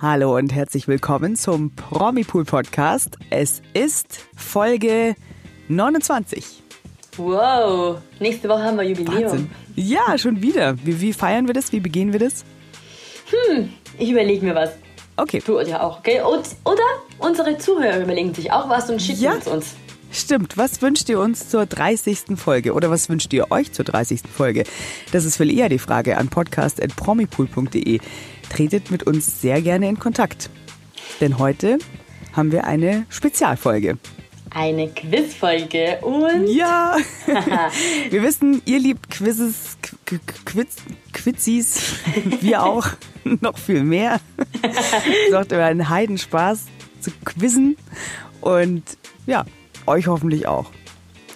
Hallo und herzlich willkommen zum Promipool Podcast. Es ist Folge 29. Wow, nächste Woche haben wir Jubiläum. Wahnsinn. Ja, schon wieder. Wie, wie feiern wir das? Wie begehen wir das? Hm, ich überlege mir was. Okay. Du ja auch, okay? Und, oder unsere Zuhörer überlegen sich auch was und schicken Ja. es uns. Stimmt. Was wünscht ihr uns zur 30. Folge? Oder was wünscht ihr euch zur 30. Folge? Das ist viel eher die Frage an podcast.promipool.de. Tretet mit uns sehr gerne in Kontakt. Denn heute haben wir eine Spezialfolge. Eine Quizfolge und Ja! Wir wissen, ihr liebt Quizzes, Qu- Qu- Quiz, Quizzis, wir auch, noch viel mehr. Es macht immer einen Heidenspaß zu quizzen und ja, euch hoffentlich auch.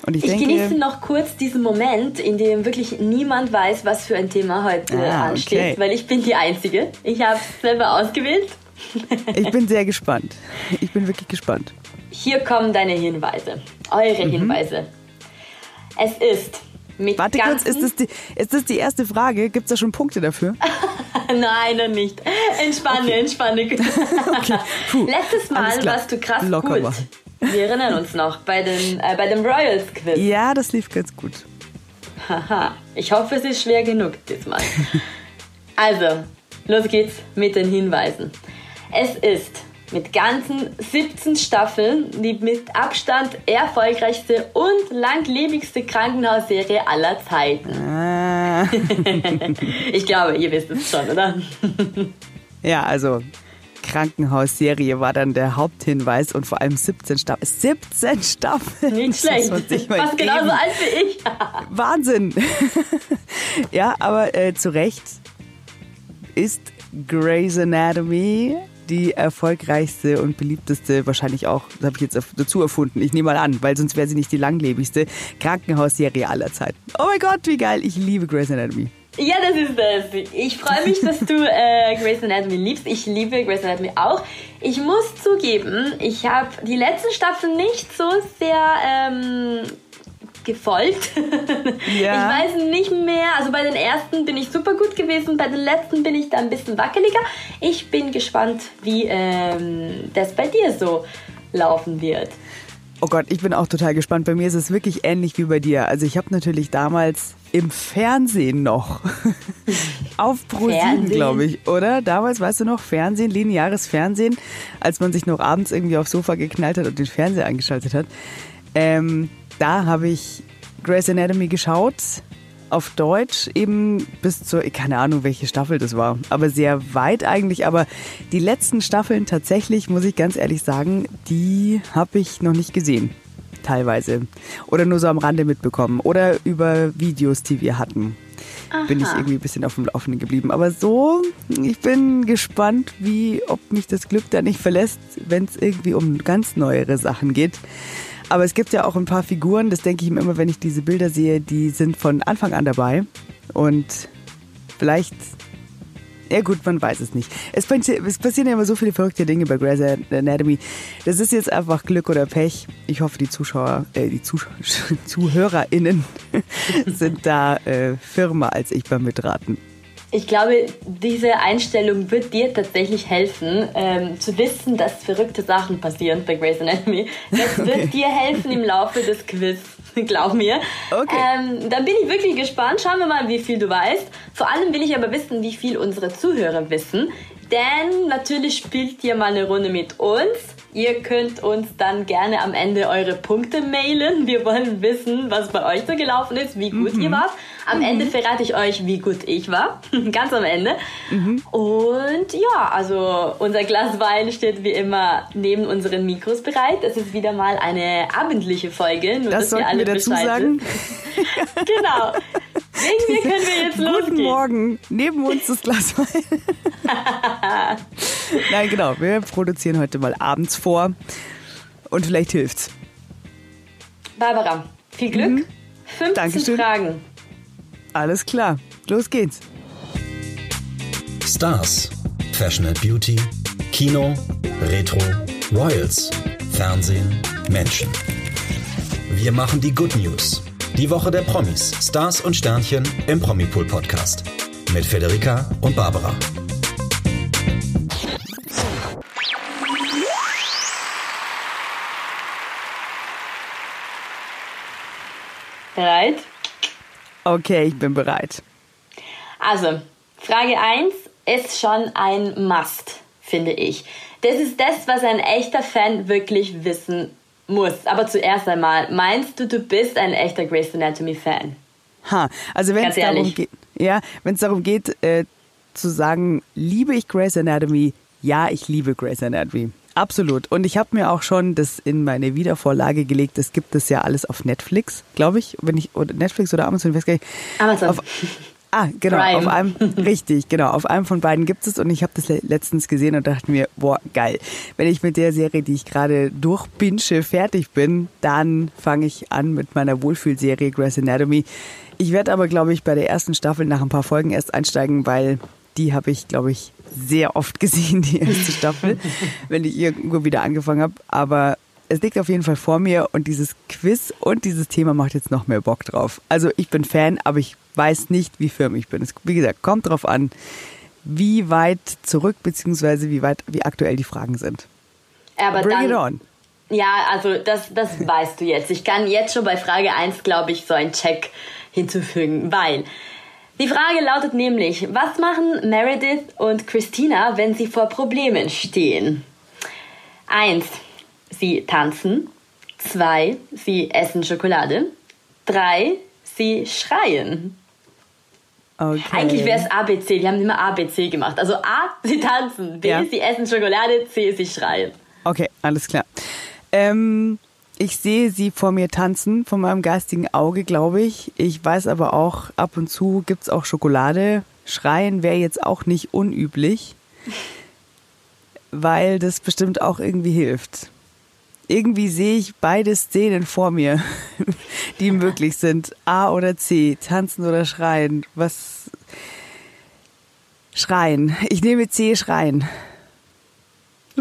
Und ich, ich denke, genieße noch kurz diesen Moment, in dem wirklich niemand weiß, was für ein Thema heute Ah, ansteht, okay. weil ich bin die Einzige. Ich habe es selber ausgewählt. ich bin sehr gespannt. Ich bin wirklich gespannt. Hier kommen deine Hinweise, eure Hinweise. Es ist mit Mhm. Warte kurz, ist das, die, ist das die erste Frage? Gibt es da schon Punkte dafür? Nein, noch nicht. Entspanne, entspanne. Puh, Letztes Mal warst du krass Locker gut. machen. Wir erinnern uns noch bei, den, äh, bei dem Royals Quiz. Ja, das lief ganz gut. Haha. Ich hoffe, es ist schwer genug diesmal. also, los geht's mit den Hinweisen. Es ist mit ganzen 17 Staffeln die mit Abstand erfolgreichste und langlebigste Krankenhausserie aller Zeiten. Ah. Ich glaube, ihr wisst es schon, oder? Ja, also Krankenhausserie war dann der Haupthinweis und vor allem 17 Staffeln. 17 Staffeln! Nicht schlecht. Fast genauso alt wie ich. Wahnsinn! ja, aber äh, zu Recht ist Grey's Anatomy die erfolgreichste und beliebteste, wahrscheinlich auch, das habe ich jetzt dazu erfunden, ich nehme mal an, weil sonst wäre sie nicht die langlebigste Krankenhausserie aller Zeiten. Oh mein Gott, wie geil, ich liebe Grey's Anatomy. Ja, das ist das. Ich freue mich, dass du äh, Grey's Anatomy liebst. Ich liebe Grey's Anatomy auch. Ich muss zugeben, ich habe die letzten Staffeln nicht so sehr ähm, gefolgt. Ja. Ich weiß nicht mehr. Also bei den ersten bin ich super gut gewesen, bei den letzten bin ich da ein bisschen wackeliger. Ich bin gespannt, wie ähm, das bei dir so laufen wird. Oh Gott, ich bin auch total gespannt. Bei mir ist es wirklich ähnlich wie bei dir. Also ich habe natürlich damals im Fernsehen noch auf Pro7, Fernsehen? glaube ich, oder? Damals, weißt du noch, Fernsehen, lineares Fernsehen, als man sich noch abends irgendwie aufs Sofa geknallt hat und den Fernseher eingeschaltet hat. Ähm, da habe ich Grey's Anatomy geschaut. Auf Deutsch eben bis zur, keine Ahnung, welche Staffel das war, aber sehr weit eigentlich. Aber die letzten Staffeln tatsächlich, muss ich ganz ehrlich sagen, die habe ich noch nicht gesehen. Teilweise. Oder nur so am Rande mitbekommen. Oder über Videos, die wir hatten. Bin ich Aha. irgendwie ein bisschen auf dem Laufenden geblieben. Aber so, ich bin gespannt, wie, ob mich das Glück da nicht verlässt, wenn es irgendwie um ganz neuere Sachen geht. Aber es gibt ja auch ein paar Figuren, das denke ich mir immer, wenn ich diese Bilder sehe, die sind von Anfang an dabei. Und vielleicht, ja gut, man weiß es nicht. Es, es passieren ja immer so viele verrückte Dinge bei Grey's Anatomy. Das ist jetzt einfach Glück oder Pech. Ich hoffe, die Zuschauer, äh, die Zusch ZuhörerInnen sind da äh, firmer als ich beim Mitraten. Ich glaube, diese Einstellung wird dir tatsächlich helfen, ähm, zu wissen, dass verrückte Sachen passieren bei Grey's Anatomy. Das wird Okay. dir helfen im Laufe des Quiz, glaub mir. Okay. Ähm, dann bin ich wirklich gespannt. Schauen wir mal, wie viel du weißt. Vor allem will ich aber wissen, wie viel unsere Zuhörer wissen. Denn natürlich spielt ihr mal eine Runde mit uns. Ihr könnt uns dann gerne am Ende eure Punkte mailen. Wir wollen wissen, was bei euch so gelaufen ist, wie gut ihr wart. Am Ende verrate ich euch, wie gut ich war. Ganz am Ende. Und ja, also unser Glas Wein steht wie immer neben unseren Mikros bereit. Es ist wieder mal eine abendliche Folge. Nur, Das dass wir sollten alle wir dazu Bescheid sagen. genau. Wegen mir können wir jetzt Guten losgehen. Morgen, neben uns das Glas Wein. Nein, genau, wir produzieren heute mal abends vor und vielleicht hilft's. Barbara, viel Glück. 15 Mhm. Dankeschön. Fragen. Alles klar, los geht's. Stars, Fashion and Beauty, Kino, Retro, Royals, Fernsehen, Menschen. Wir machen die Good News. Die Woche der Promis, Stars und Sternchen im Promipool Podcast mit Federica und Barbara. Bereit? Okay, ich bin bereit. Also, Frage 1 ist schon ein Must, finde ich. Das ist das, was ein echter Fan wirklich wissen muss. Aber zuerst einmal, meinst du, du bist ein echter Grey's Anatomy Fan? Ha, also wenn es darum geht, ja, wenn es darum geht, äh, zu sagen, liebe ich Grey's Anatomy? Ja, ich liebe Grey's Anatomy. Absolut. Und ich habe mir auch schon das in meine Wiedervorlage gelegt. Das gibt es ja alles auf Netflix, glaube ich. Wenn ich oder Netflix oder Amazon, ich weiß gar nicht. Amazon. Auf, ah, genau. Prime. Auf einem, richtig, genau. Auf einem von beiden gibt es und ich habe das letztens gesehen und dachte mir, boah, geil. Wenn ich mit der Serie, die ich gerade durchbinsche, fertig bin, dann fange ich an mit meiner Wohlfühlserie Grey's Anatomy. Ich werde aber, glaube ich, bei der ersten Staffel nach ein paar Folgen erst einsteigen, weil die habe ich, glaube ich, sehr oft gesehen, die erste Staffel, wenn ich irgendwo wieder angefangen habe. Aber es liegt auf jeden Fall vor mir und dieses Quiz und dieses Thema macht jetzt noch mehr Bock drauf. Also ich bin Fan, aber ich weiß nicht, wie firm ich bin. Es, wie gesagt, kommt drauf an, wie weit zurück beziehungsweise wie weit, wie aktuell die Fragen sind. Aber Bring dann, it on. Ja, also das, das weißt du jetzt. Ich kann jetzt schon bei Frage 1, glaube ich, so einen Check hinzufügen, weil die Frage lautet nämlich, was machen Meredith und Christina, wenn sie vor Problemen stehen? Eins, sie tanzen. Zwei, sie essen Schokolade. Drei, sie schreien. Okay. Eigentlich wäre es ABC, die haben immer ABC gemacht. Also A, sie tanzen, B, ja. sie essen Schokolade, C, sie schreien. Okay, alles klar. Ähm, ich sehe sie vor mir tanzen, von meinem geistigen Auge, glaube ich. Ich weiß aber auch, ab und zu gibt es auch Schokolade. Schreien wäre jetzt auch nicht unüblich, weil das bestimmt auch irgendwie hilft. Irgendwie sehe ich beide Szenen vor mir, die möglich sind. A oder C, tanzen oder schreien. Was? Schreien. Ich nehme C, schreien.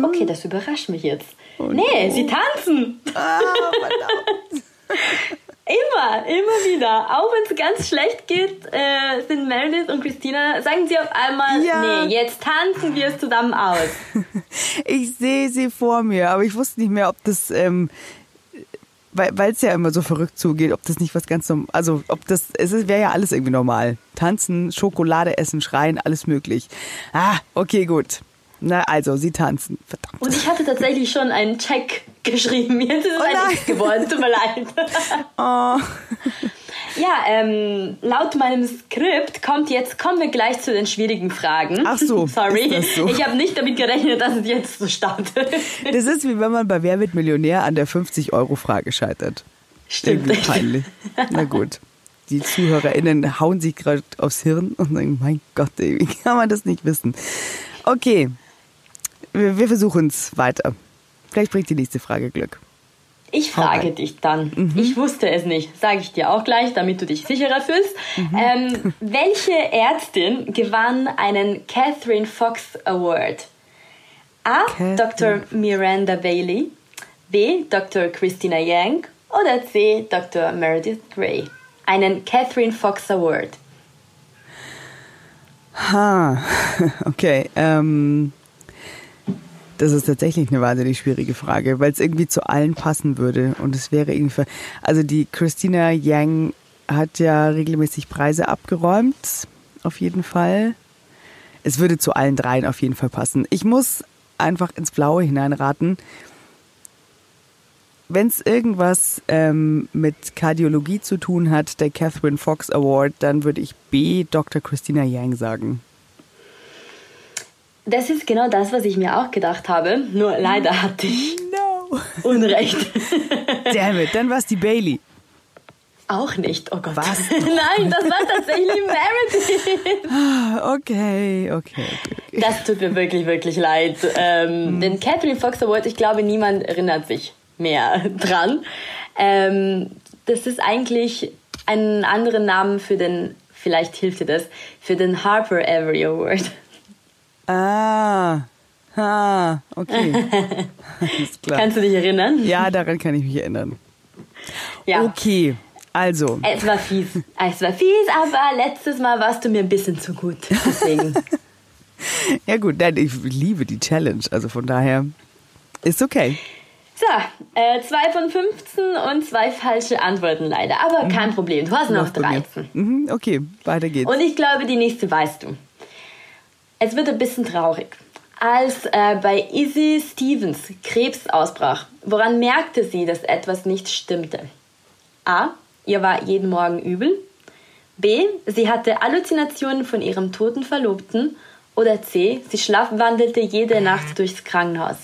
Okay, das überrascht mich jetzt. Oh nee, no. sie tanzen. Ah, verdammt. immer, immer wieder. Auch wenn es ganz schlecht geht, äh, sind Meredith und Christina, sagen sie auf einmal, ja. nee, jetzt tanzen wir es zusammen aus. ich sehe sie vor mir, aber ich wusste nicht mehr, ob das... Ähm, weil es ja immer so verrückt zugeht, ob das nicht was ganz normal, also ob das, es wäre ja alles irgendwie normal. Tanzen, Schokolade essen, schreien, alles möglich. Ah, okay, gut. Na, also, sie tanzen. Verdammt. Und ich hatte tatsächlich schon einen Check geschrieben. Jetzt ist es oh ein X geworden. Tut mir leid. oh. Ja, ähm, laut meinem Skript kommt jetzt, kommen wir gleich zu den schwierigen Fragen. Ach so. Sorry. So? Ich habe nicht damit gerechnet, dass es jetzt so startet. Das ist wie wenn man bei Wer wird Millionär an der 50-Euro-Frage scheitert. Stimmt. Irgendwie peinlich. Na gut. Die ZuhörerInnen hauen sich gerade aufs Hirn und sagen, mein Gott, ey, wie kann man das nicht wissen? Okay, wir, wir versuchen es weiter. Vielleicht bringt die nächste Frage Glück. Ich frage dich dann. Mhm. Ich wusste es nicht, sage ich dir auch gleich, damit du dich sicherer fühlst. Mhm. Ähm, welche Ärztin gewann einen Catherine Fox Award? A. Catherine. Dr. Miranda Bailey, B. Dr. Christina Yang oder C. Dr. Meredith Grey? Einen Catherine Fox Award. Ha, okay. Ähm, das ist tatsächlich eine wahnsinnig schwierige Frage, weil es irgendwie zu allen passen würde. Und es wäre irgendwie. Also die Christina Yang hat ja regelmäßig Preise abgeräumt, auf jeden Fall. Es würde zu allen dreien auf jeden Fall passen. Ich muss einfach ins Blaue hineinraten. Wenn es irgendwas ähm, mit Kardiologie zu tun hat, der Catherine Fox Award, dann würde ich B. Dr. Christina Yang sagen. Das ist genau das, was ich mir auch gedacht habe. Nur leider hatte ich no. Unrecht. Damn it, dann war es die Bailey. Auch nicht, oh Gott. Was? Nein, das war tatsächlich Meredith. Ah, okay, okay, okay. Das tut mir wirklich, wirklich leid. Ähm, mhm. Den Catherine Fox Award, ich glaube, niemand erinnert sich mehr dran. Ähm, das ist eigentlich ein anderer Name für den, vielleicht hilft dir das, für den Harper Avery Award. Ah. Ah, okay. Kannst du dich erinnern? Ja, daran kann ich mich erinnern. Ja. Okay, also. Es war fies. Es war fies, aber letztes Mal warst du mir ein bisschen zu gut. Deswegen. ja, gut, nein, ich liebe die Challenge. Also von daher ist okay. So, äh, zwei von 15 und zwei falsche Antworten leider. Aber kein Problem, du hast noch mir. 13. Mhm, okay, weiter geht's. Und ich glaube, die nächste weißt du. Es wird ein bisschen traurig. Als äh, bei Izzy Stevens Krebs ausbrach, woran merkte sie, dass etwas nicht stimmte? A. Ihr war jeden Morgen übel. B. Sie hatte Halluzinationen von ihrem toten Verlobten. Oder C. Sie schlafwandelte jede Nacht durchs Krankenhaus.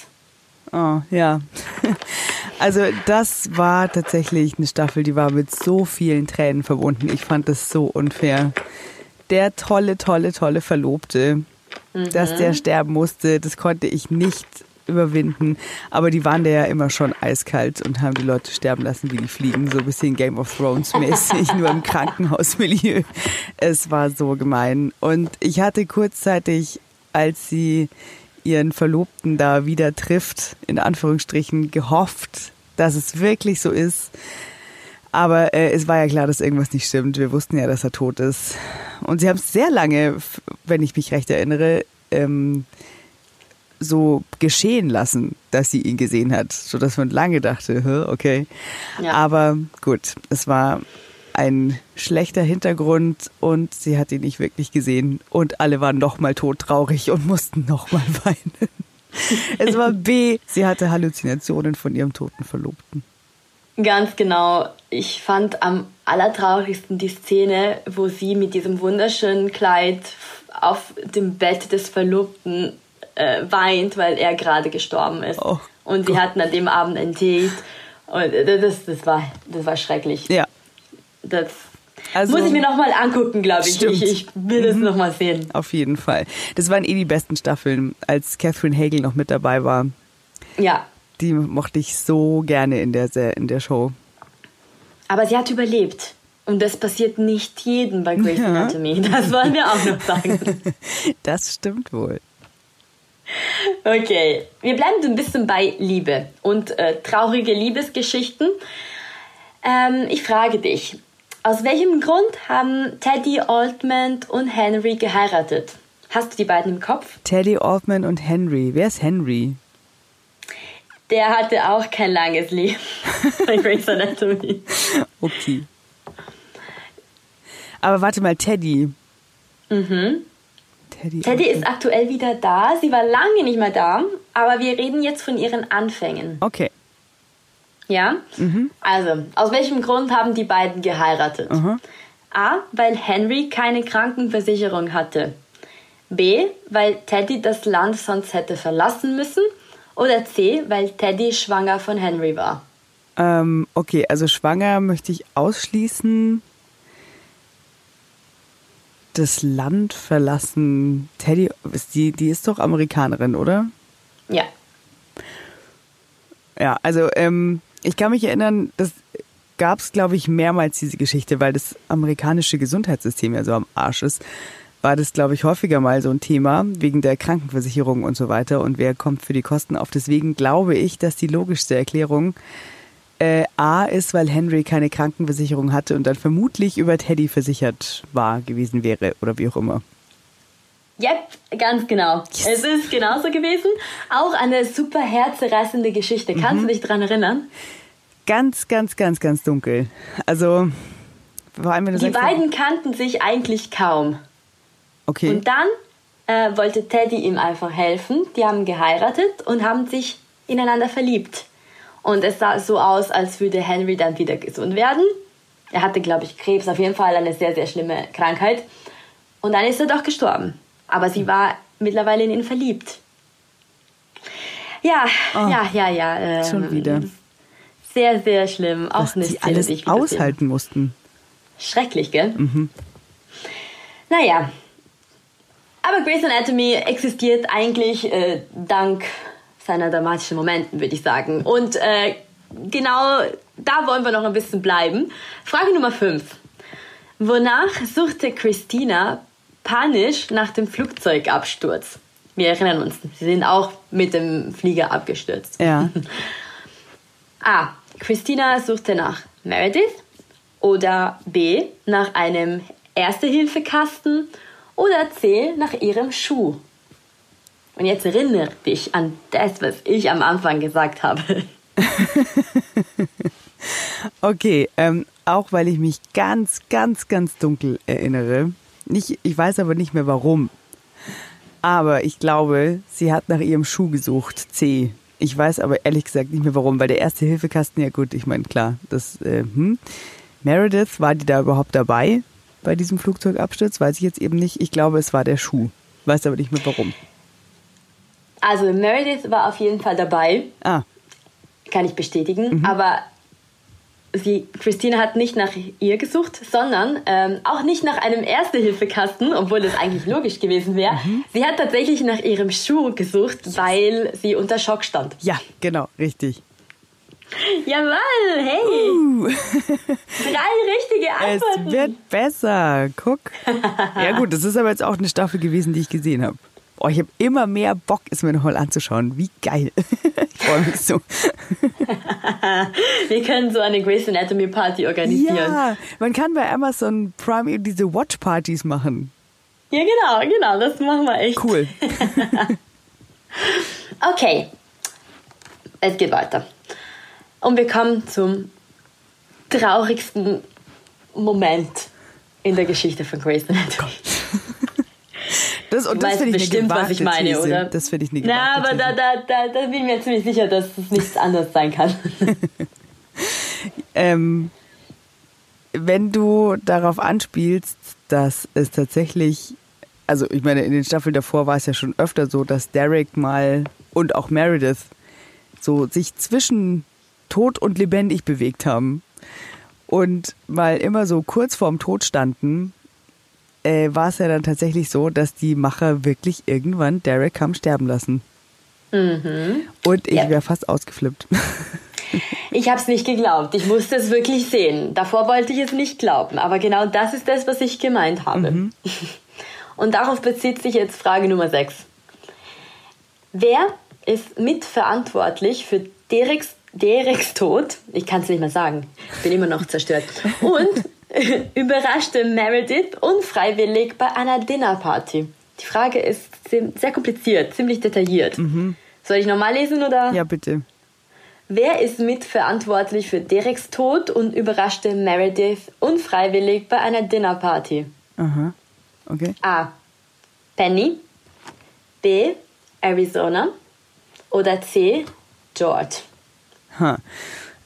Oh, ja. Also das war tatsächlich eine Staffel, die war mit so vielen Tränen verbunden. Ich fand das so unfair. Der tolle, tolle, tolle Verlobte, dass der sterben musste, das konnte ich nicht überwinden. Aber die waren da ja immer schon eiskalt und haben die Leute sterben lassen wie die Fliegen. So ein bisschen Game of Thrones mäßig, nur im Krankenhausmilieu. Es war so gemein. Und ich hatte kurzzeitig, als sie ihren Verlobten da wieder trifft, in Anführungsstrichen, gehofft, dass es wirklich so ist. Aber äh, es war ja klar, dass irgendwas nicht stimmt. Wir wussten ja, dass er tot ist. Und sie haben es sehr lange, wenn ich mich recht erinnere, ähm, so geschehen lassen, dass sie ihn gesehen hat, so dass man lange dachte, "Hä, okay. Ja. Aber gut, es war ein schlechter Hintergrund und sie hat ihn nicht wirklich gesehen und alle waren nochmal todtraurig und mussten nochmal weinen. Es war B, sie hatte Halluzinationen von ihrem toten Verlobten. Ganz genau. Ich fand am allertraurigsten die Szene, wo sie mit diesem wunderschönen Kleid auf dem Bett des Verlobten äh, weint, weil er gerade gestorben ist. Oh und sie hatten an dem Abend ein Date. Und äh, das, das, war, das war schrecklich. Ja, Das Also- muss ich mir nochmal angucken, glaube ich. Ich, ich will das noch nochmal sehen. auf jeden Fall. Das waren eh die besten Staffeln, als Catherine Hagel noch mit dabei war. Ja, Die mochte ich so gerne in der, Se- in der Show. aber sie hat überlebt. Und das passiert nicht jedem bei Grey's Ja. Anatomy. Das wollen wir auch noch sagen. Das stimmt wohl. Okay, wir bleiben ein bisschen bei Liebe und äh, traurige Liebesgeschichten. Ähm, ich frage dich, aus welchem Grund haben Teddy Altman und Henry geheiratet? Hast du die beiden im Kopf? Teddy Altman und Henry. Wer ist Henry? Der hatte auch kein langes Leben bei Grey's Anatomy. Okay. Aber warte mal, Teddy. Mhm. Teddy, Teddy ist aktuell wieder da. Sie war lange nicht mehr da, aber wir reden jetzt von ihren Anfängen. Okay. Ja? Also, aus welchem Grund haben die beiden geheiratet? A, weil Henry keine Krankenversicherung hatte. B, weil Teddy das Land sonst hätte verlassen müssen. Oder C, weil Teddy schwanger von Henry war. Ähm, okay, also schwanger möchte ich ausschließen. Das Land verlassen. Teddy, die, die ist doch Amerikanerin, oder? Ja. Ja, also ähm, ich kann mich erinnern, das gab es, glaube ich, mehrmals diese Geschichte, weil das amerikanische Gesundheitssystem ja so am Arsch ist. War das, glaube ich, häufiger mal so ein Thema wegen der Krankenversicherung und so weiter und wer kommt für die Kosten auf. Deswegen glaube ich, dass die logischste Erklärung äh, A ist, weil Henry keine Krankenversicherung hatte und dann vermutlich über Teddy versichert war gewesen wäre oder wie auch immer. Yep, ganz genau. Es ist genauso gewesen. Auch eine super herzerreißende Geschichte. Kannst du dich dran erinnern? Ganz, ganz, ganz, ganz dunkel. Also, vor allem, wenn du Die sagst, beiden kannten sich eigentlich kaum. Okay. Und dann äh, wollte Teddy ihm einfach helfen. Die haben geheiratet und haben sich ineinander verliebt. Und es sah so aus, als würde Henry dann wieder gesund werden. Er hatte, glaube ich, Krebs, auf jeden Fall eine sehr, sehr schlimme Krankheit. Und dann ist er doch gestorben. Aber sie war mittlerweile in ihn verliebt. Ja, ja, ja, ja. ähm. Schon wieder. Sehr, sehr schlimm. Auch was die Szene, alles aushalten mussten. Schrecklich, gell? Naja. Aber Grey's Anatomy existiert eigentlich äh, dank seiner dramatischen Momenten, würde ich sagen. Und äh, genau da wollen wir noch ein bisschen bleiben. Frage Nummer 5. Wonach suchte Christina panisch nach dem Flugzeugabsturz? Wir erinnern uns, sie sind auch mit dem Flieger abgestürzt. Ja. A. Christina suchte nach Meredith oder B. nach einem Erste-Hilfe-Kasten oder C. nach ihrem Schuh. Und jetzt erinnere dich an das, was ich am Anfang gesagt habe. okay, ähm, auch weil ich mich ganz, ganz, ganz dunkel erinnere. Nicht, ich weiß aber nicht mehr warum. Aber ich glaube, sie hat nach ihrem Schuh gesucht, C. Ich weiß aber ehrlich gesagt nicht mehr warum, weil der erste Hilfekasten, ja gut, ich meine, klar, das, äh, hm. Meredith, war die da überhaupt dabei bei diesem Flugzeugabsturz? Weiß ich jetzt eben nicht. Ich glaube, es war der Schuh. Weiß aber nicht mehr warum. Also Meredith war auf jeden Fall dabei. Ah. Kann ich bestätigen. Mhm. Aber sie, Christine hat nicht nach ihr gesucht, sondern ähm, auch nicht nach einem Erste-Hilfe-Kasten, obwohl das eigentlich logisch gewesen wäre. Mhm. Sie hat tatsächlich nach ihrem Schuh gesucht, weil sie unter Schock stand. Ja, genau, richtig. Jawoll, hey! Uh. Drei richtige Antworten. Es wird besser, guck. Ja gut, das ist aber jetzt auch eine Staffel gewesen, die ich gesehen habe. Oh, ich habe immer mehr Bock, es mir nochmal anzuschauen. Wie geil. ich freue mich so. Wir können so eine Grey's Anatomy Party organisieren. Ja, man kann bei Amazon Prime eben diese Watch-Partys machen. Ja, genau, genau, das machen wir echt. Cool. okay, es geht weiter. Und wir kommen zum traurigsten Moment in der Geschichte von Grey's Anatomy. Das, und das finde ich bestimmt, was ich meine, These. oder? Das finde ich nicht Na, aber da, da, da, da bin ich mir ziemlich sicher, dass es nichts anderes sein kann. ähm, wenn du darauf anspielst, dass es tatsächlich, also ich meine, in den Staffeln davor war es ja schon öfter so, dass Derek mal und auch Meredith so sich zwischen tot und lebendig bewegt haben und mal immer so kurz vorm Tod standen, äh, war es ja dann tatsächlich so, dass die Macher wirklich irgendwann Derek haben sterben lassen. Mhm. Und ich ja. wäre fast ausgeflippt. Ich habe es nicht geglaubt. Ich musste es wirklich sehen. Davor wollte ich es nicht glauben. Aber genau das ist das, was ich gemeint habe. Mhm. Und darauf bezieht sich jetzt Frage Nummer 6. Wer ist mitverantwortlich für Dereks Dereks Tod, ich kann es nicht mehr sagen, bin immer noch zerstört, und überraschte Meredith unfreiwillig bei einer Dinnerparty. Die Frage ist sehr kompliziert, ziemlich detailliert. Mhm. Soll ich nochmal lesen oder? Ja, bitte. Wer ist mitverantwortlich für Dereks Tod und überraschte Meredith unfreiwillig bei einer Dinnerparty? Aha. Okay. A. Penny. B. Arizona. Oder C. George.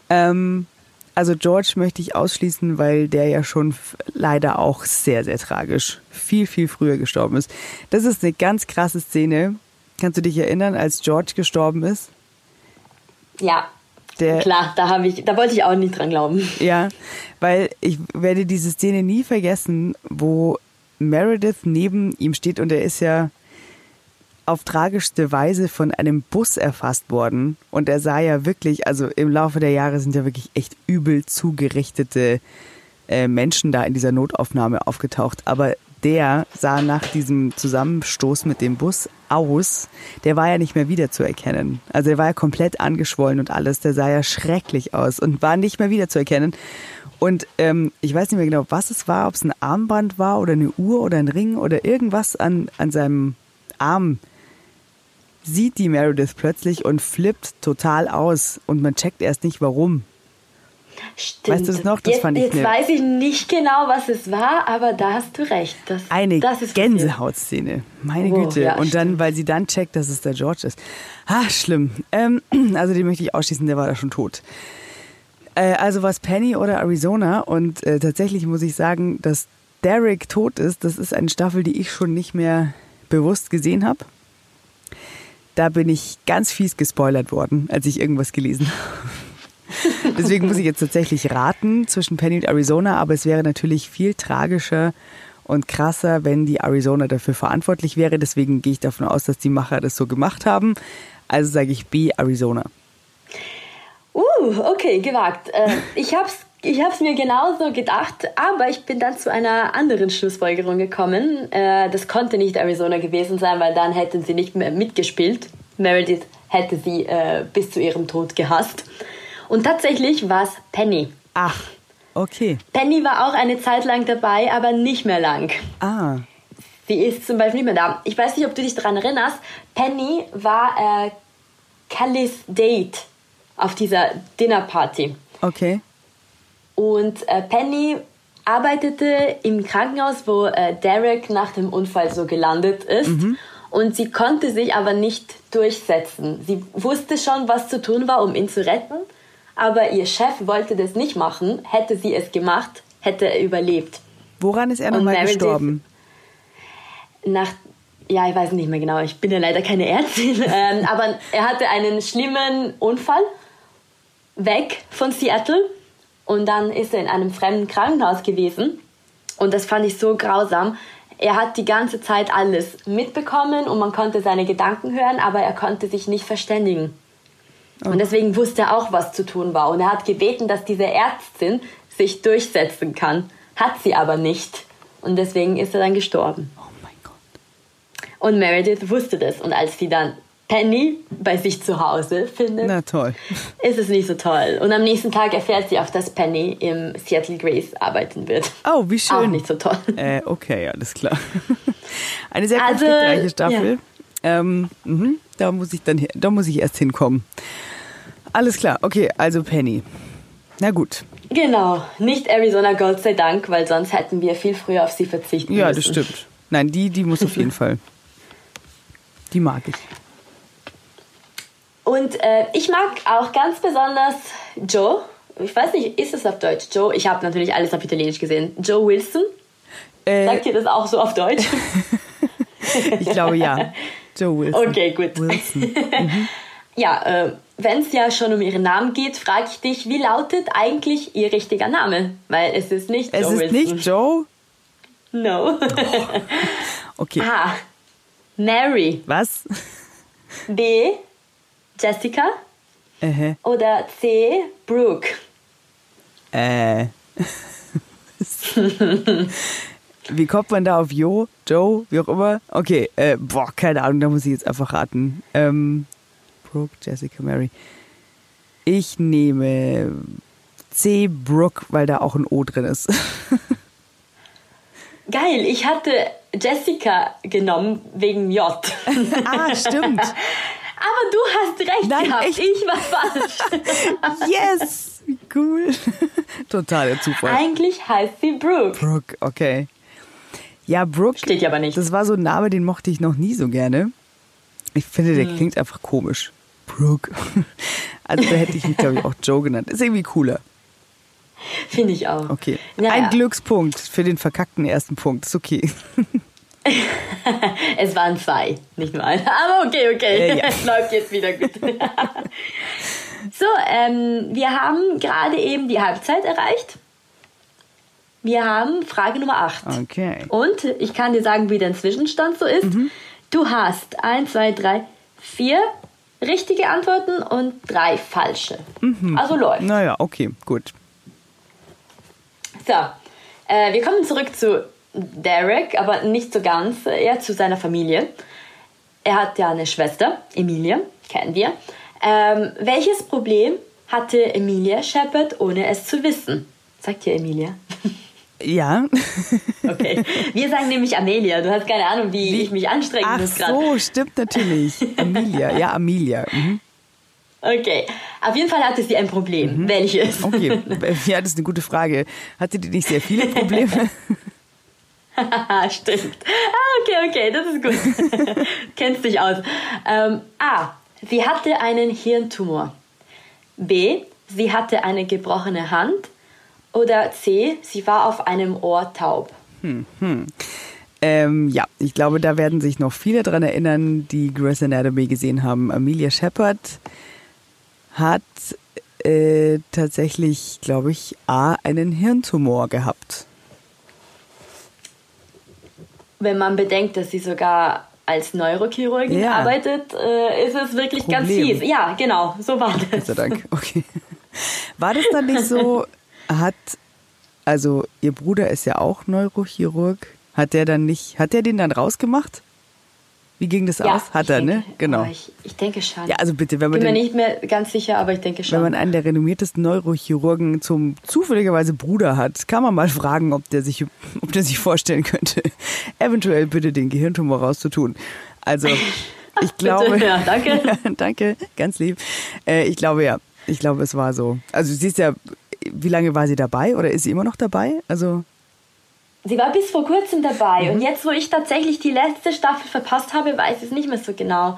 Ähm, also George möchte ich ausschließen, weil der ja schon leider auch sehr, sehr tragisch viel, viel früher gestorben ist. Das ist eine ganz krasse Szene. Kannst du dich erinnern, als George gestorben ist? Ja. Der, Klar, da habe ich, da wollte ich auch nicht dran glauben. Ja, weil ich werde diese Szene nie vergessen, wo Meredith neben ihm steht und er ist ja auf tragischste Weise von einem Bus erfasst worden. Und er sah ja wirklich, also im Laufe der Jahre sind ja wirklich echt übel zugerichtete äh, Menschen da in dieser Notaufnahme aufgetaucht. Aber der sah nach diesem Zusammenstoß mit dem Bus aus, der war ja nicht mehr wiederzuerkennen. Also er war ja komplett angeschwollen und alles, der sah ja schrecklich aus und war nicht mehr wiederzuerkennen. Und ähm, ich weiß nicht mehr genau, was es war, ob es ein Armband war oder eine Uhr oder ein Ring oder irgendwas an, an seinem Arm sieht die Meredith plötzlich und flippt total aus und man checkt erst nicht warum. Stimmt. Weißt du das noch? Das jetzt, fand ich jetzt ne weiß ich nicht genau, was es war, aber da hast du recht. Das, eine das ist Gänsehautszene. Meine oh, Güte. Ja, und dann, weil sie dann checkt, dass es der George ist. Ah, schlimm. Ähm, also den möchte ich ausschließen, der war da schon tot. Äh, also was Penny oder Arizona und äh, tatsächlich muss ich sagen, dass Derek tot ist, das ist eine Staffel, die ich schon nicht mehr bewusst gesehen habe da bin ich ganz fies gespoilert worden, als ich irgendwas gelesen habe. Deswegen muss ich jetzt tatsächlich raten zwischen Penny und Arizona, aber es wäre natürlich viel tragischer und krasser, wenn die Arizona dafür verantwortlich wäre. Deswegen gehe ich davon aus, dass die Macher das so gemacht haben. Also sage ich B, Arizona. Uh, okay, gewagt. Äh, ich habe es ich habe es mir genauso gedacht, aber ich bin dann zu einer anderen Schlussfolgerung gekommen. Äh, das konnte nicht Arizona gewesen sein, weil dann hätten sie nicht mehr mitgespielt. Meredith hätte sie äh, bis zu ihrem Tod gehasst. Und tatsächlich war es Penny. Ach, okay. Penny war auch eine Zeit lang dabei, aber nicht mehr lang. Ah. Sie ist zum Beispiel nicht mehr da. Ich weiß nicht, ob du dich daran erinnerst. Penny war äh, Callys Date auf dieser Dinnerparty. Okay. Und äh, Penny arbeitete im Krankenhaus, wo äh, Derek nach dem Unfall so gelandet ist. Und sie konnte sich aber nicht durchsetzen. Sie wusste schon, was zu tun war, um ihn zu retten. Aber ihr Chef wollte das nicht machen. Hätte sie es gemacht, hätte er überlebt. Woran ist er nochmal gestorben? Nach, ja, ich weiß nicht mehr genau, ich bin ja leider keine Ärztin, ähm, aber er hatte einen schlimmen Unfall weg von Seattle und dann ist er in einem fremden Krankenhaus gewesen und das fand ich so grausam. Er hat die ganze Zeit alles mitbekommen und man konnte seine Gedanken hören, aber er konnte sich nicht verständigen. Und deswegen wusste er auch, was zu tun war. Und er hat gebeten, dass diese Ärztin sich durchsetzen kann. Hat sie aber nicht. Und deswegen ist er dann gestorben. Oh mein Gott. Und Meredith wusste das. Und als sie dann Penny bei sich zu Hause findet, Na toll. ist es nicht so toll. Und am nächsten Tag erfährt sie auch, dass Penny im Seattle Grace arbeiten wird. Oh, wie schön. Auch nicht so toll. Äh, okay, alles klar. Eine sehr Also, konfliktreiche Staffel. Ähm, mhm, da muss ich dann, da muss ich erst hinkommen. Alles klar. Okay, also Penny. Na gut. Genau, nicht Arizona Gold sei Dank, weil sonst hätten wir viel früher auf sie verzichten Ja, müssen. das stimmt. Nein, die, die muss auf jeden Fall. Die mag ich. Und äh, ich mag auch ganz besonders Joe. Ich weiß nicht, ist es auf Deutsch? Joe, ich habe natürlich alles auf Italienisch gesehen. Joe Wilson. Äh, Sagt ihr das auch so auf Deutsch? ich glaube ja. Joe Wilson. Okay, gut. Wilson. Ja, äh, wenn es ja schon um ihren Namen geht, frage ich dich, wie lautet eigentlich ihr richtiger Name? Weil es ist nicht Es Joe ist Wilson. nicht Joe? No. Okay. A. Mary. Was? B. Jessica. Äh, Oder C. Brooke. äh. Wie kommt man da auf Jo, Joe, wie auch immer? Okay, äh, boah, keine Ahnung, da muss ich jetzt einfach raten. Ähm, Brooke, Jessica, Mary. Ich nehme C. Brooke, weil da auch ein O drin ist. Geil, ich hatte Jessica genommen wegen J. ah, stimmt. Aber du hast recht Nein, gehabt, echt? ich war falsch. Yes! Wie cool. Totaler Zufall. Eigentlich heißt sie Brooke. Brooke, okay. Ja, Brooke. Steht ja aber nicht. Das war so ein Name, den mochte ich noch nie so gerne. Ich finde, Hm. der klingt einfach komisch. Brooke. Also da hätte ich mich, glaube ich, auch Joe genannt. Ist irgendwie cooler. Finde ich auch. Okay. Naja, Ein Glückspunkt für den verkackten ersten Punkt. Ist okay. Es waren zwei, nicht nur ein. Aber okay, okay. Ja. Es läuft jetzt wieder gut. so, ähm, wir haben gerade eben die Halbzeit erreicht. Wir haben Frage Nummer 8. Okay. Und ich kann dir sagen, wie der Zwischenstand so ist. Du hast 1, 2, 3, 4 richtige Antworten und drei falsche. Also läuft. Naja, okay, gut. So, äh, wir kommen zurück zu Derek, aber nicht so ganz, äh, eher zu seiner Familie. Er hat ja eine Schwester, Emilia, kennen wir. Ähm, welches Problem hatte Emilia Shepard, ohne es zu wissen? Sagt ihr Emilia? Ja. Okay. Wir sagen nämlich Amelia. Du hast keine Ahnung, wie, ich mich anstrengen Ach muss gerade. so, stimmt natürlich. Amelia. Ja, Amelia. Mhm. Okay. Auf jeden Fall hatte sie ein Problem. Welches? Okay. Ja, das ist eine gute Frage. Hatte die nicht sehr viele Probleme? Stimmt. Ah, okay, okay, das ist gut. Kennst dich aus. Ähm, A. Sie hatte einen Hirntumor. B. Sie hatte eine gebrochene Hand. Oder C. Sie war auf einem Ohr taub. Ähm, ja, ich glaube, da werden sich noch viele dran erinnern, die Grey's Anatomy gesehen haben. Amelia Shepard hat äh, tatsächlich, glaube ich, A, einen Hirntumor gehabt. Wenn man bedenkt, dass sie sogar als Neurochirurgin Ja. arbeitet, äh, ist es wirklich ganz Problem. fies. Ja, genau, so war Gott das. sei Dank. Okay. War das dann nicht so, hat, also ihr Bruder ist ja auch Neurochirurg, hat der dann nicht, hat der den dann rausgemacht? Wie ging das Ja, aus? Hat ich er, denke, ne? Genau. ich, ich denke schon. Ja, also bitte, wenn man Bin mir den, nicht mehr ganz sicher, aber ich denke schon. Wenn man einen der renommiertesten Neurochirurgen zum zufälligerweise Bruder hat, kann man mal fragen, ob der sich, ob der sich vorstellen könnte, eventuell bitte den Gehirntumor rauszutun. Also, ich glaube. ja, danke. danke, ganz lieb. Äh, ich glaube ja. Ich glaube, es war so. Also sie ist ja, wie lange war sie dabei oder ist sie immer noch dabei? Also Sie war bis vor kurzem dabei mhm. und jetzt, wo ich tatsächlich die letzte Staffel verpasst habe, weiß ich es nicht mehr so genau.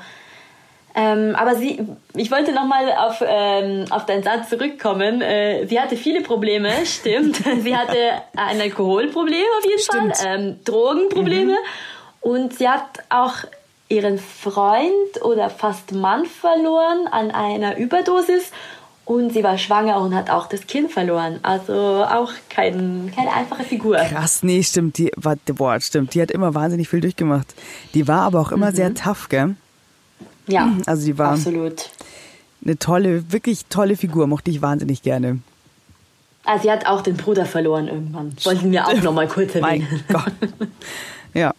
Ähm, aber sie, ich wollte nochmal auf, ähm, auf deinen Satz zurückkommen. Äh, sie hatte viele Probleme, stimmt. sie hatte ein Alkoholproblem auf jeden stimmt. Fall, ähm, Drogenprobleme mhm. und sie hat auch ihren Freund oder fast Mann verloren an einer Überdosis und sie war schwanger und hat auch das Kind verloren. Also auch kein, keine einfache Figur. Krass, nee, stimmt. Die, boah, stimmt. Die hat immer wahnsinnig viel durchgemacht. Die war aber auch immer mhm. sehr tough, gell? Ja, also die war absolut. Eine tolle, wirklich tolle Figur, mochte ich wahnsinnig gerne. Also sie hat auch den Bruder verloren irgendwann. Wollten wir auch noch mal kurz erwähnen. Mein Gott. Ja.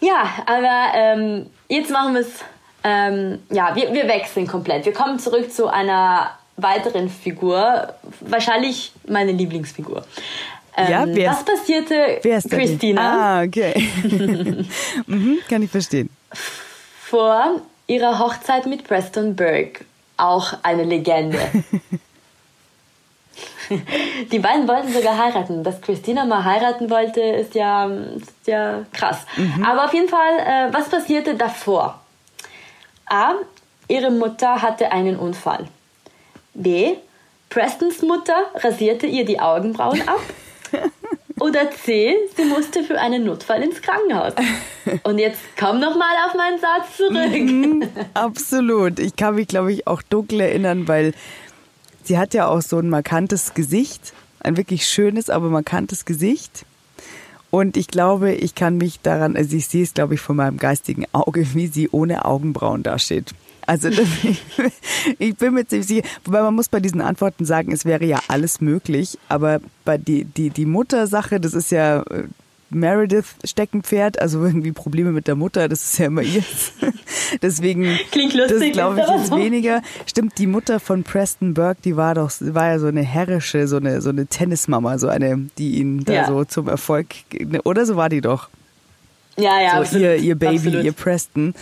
Ja, aber ähm, jetzt machen wir es. Ähm, ja, wir, wir wechseln komplett. Wir kommen zurück zu einer weiteren Figur. Wahrscheinlich meine Lieblingsfigur. Ähm, ja, wer was passierte wer ist Christina? Ah, okay. mhm, kann ich verstehen vor ihrer Hochzeit mit Preston Burke. Auch eine Legende. Die beiden wollten sogar heiraten. Dass Christina mal heiraten wollte, ist ja, ist ja krass. Mhm. Aber auf jeden Fall, äh, was passierte davor? A. Ihre Mutter hatte einen Unfall. B. Prestons Mutter rasierte ihr die Augenbrauen ab. Oder C, sie musste für einen Notfall ins Krankenhaus. Und jetzt komm noch mal auf meinen Satz zurück. Mhm, absolut. Ich kann mich, glaube ich, auch dunkel erinnern, weil sie hat ja auch so ein markantes Gesicht. Ein wirklich schönes, aber markantes Gesicht. Und ich glaube, ich kann mich daran, also ich sehe es, glaube ich, von meinem geistigen Auge, wie sie ohne Augenbrauen dasteht. Also das, ich bin mir ziemlich sicher, wobei man muss bei diesen Antworten sagen, es wäre ja alles möglich, aber bei die, die, die Muttersache, das ist ja äh, Meredith Steckenpferd, also irgendwie Probleme mit der Mutter, das ist ja immer ihr. Deswegen, Klingt lustig, das glaube ich ist so. weniger. Stimmt, die Mutter von Preston Burke, die war doch, war ja so eine herrische, so eine, so eine Tennismama, so eine, die ihn da ja. so zum Erfolg, oder so war die doch. Ja, ja, so ihr, ihr Baby, absolut. ihr Preston.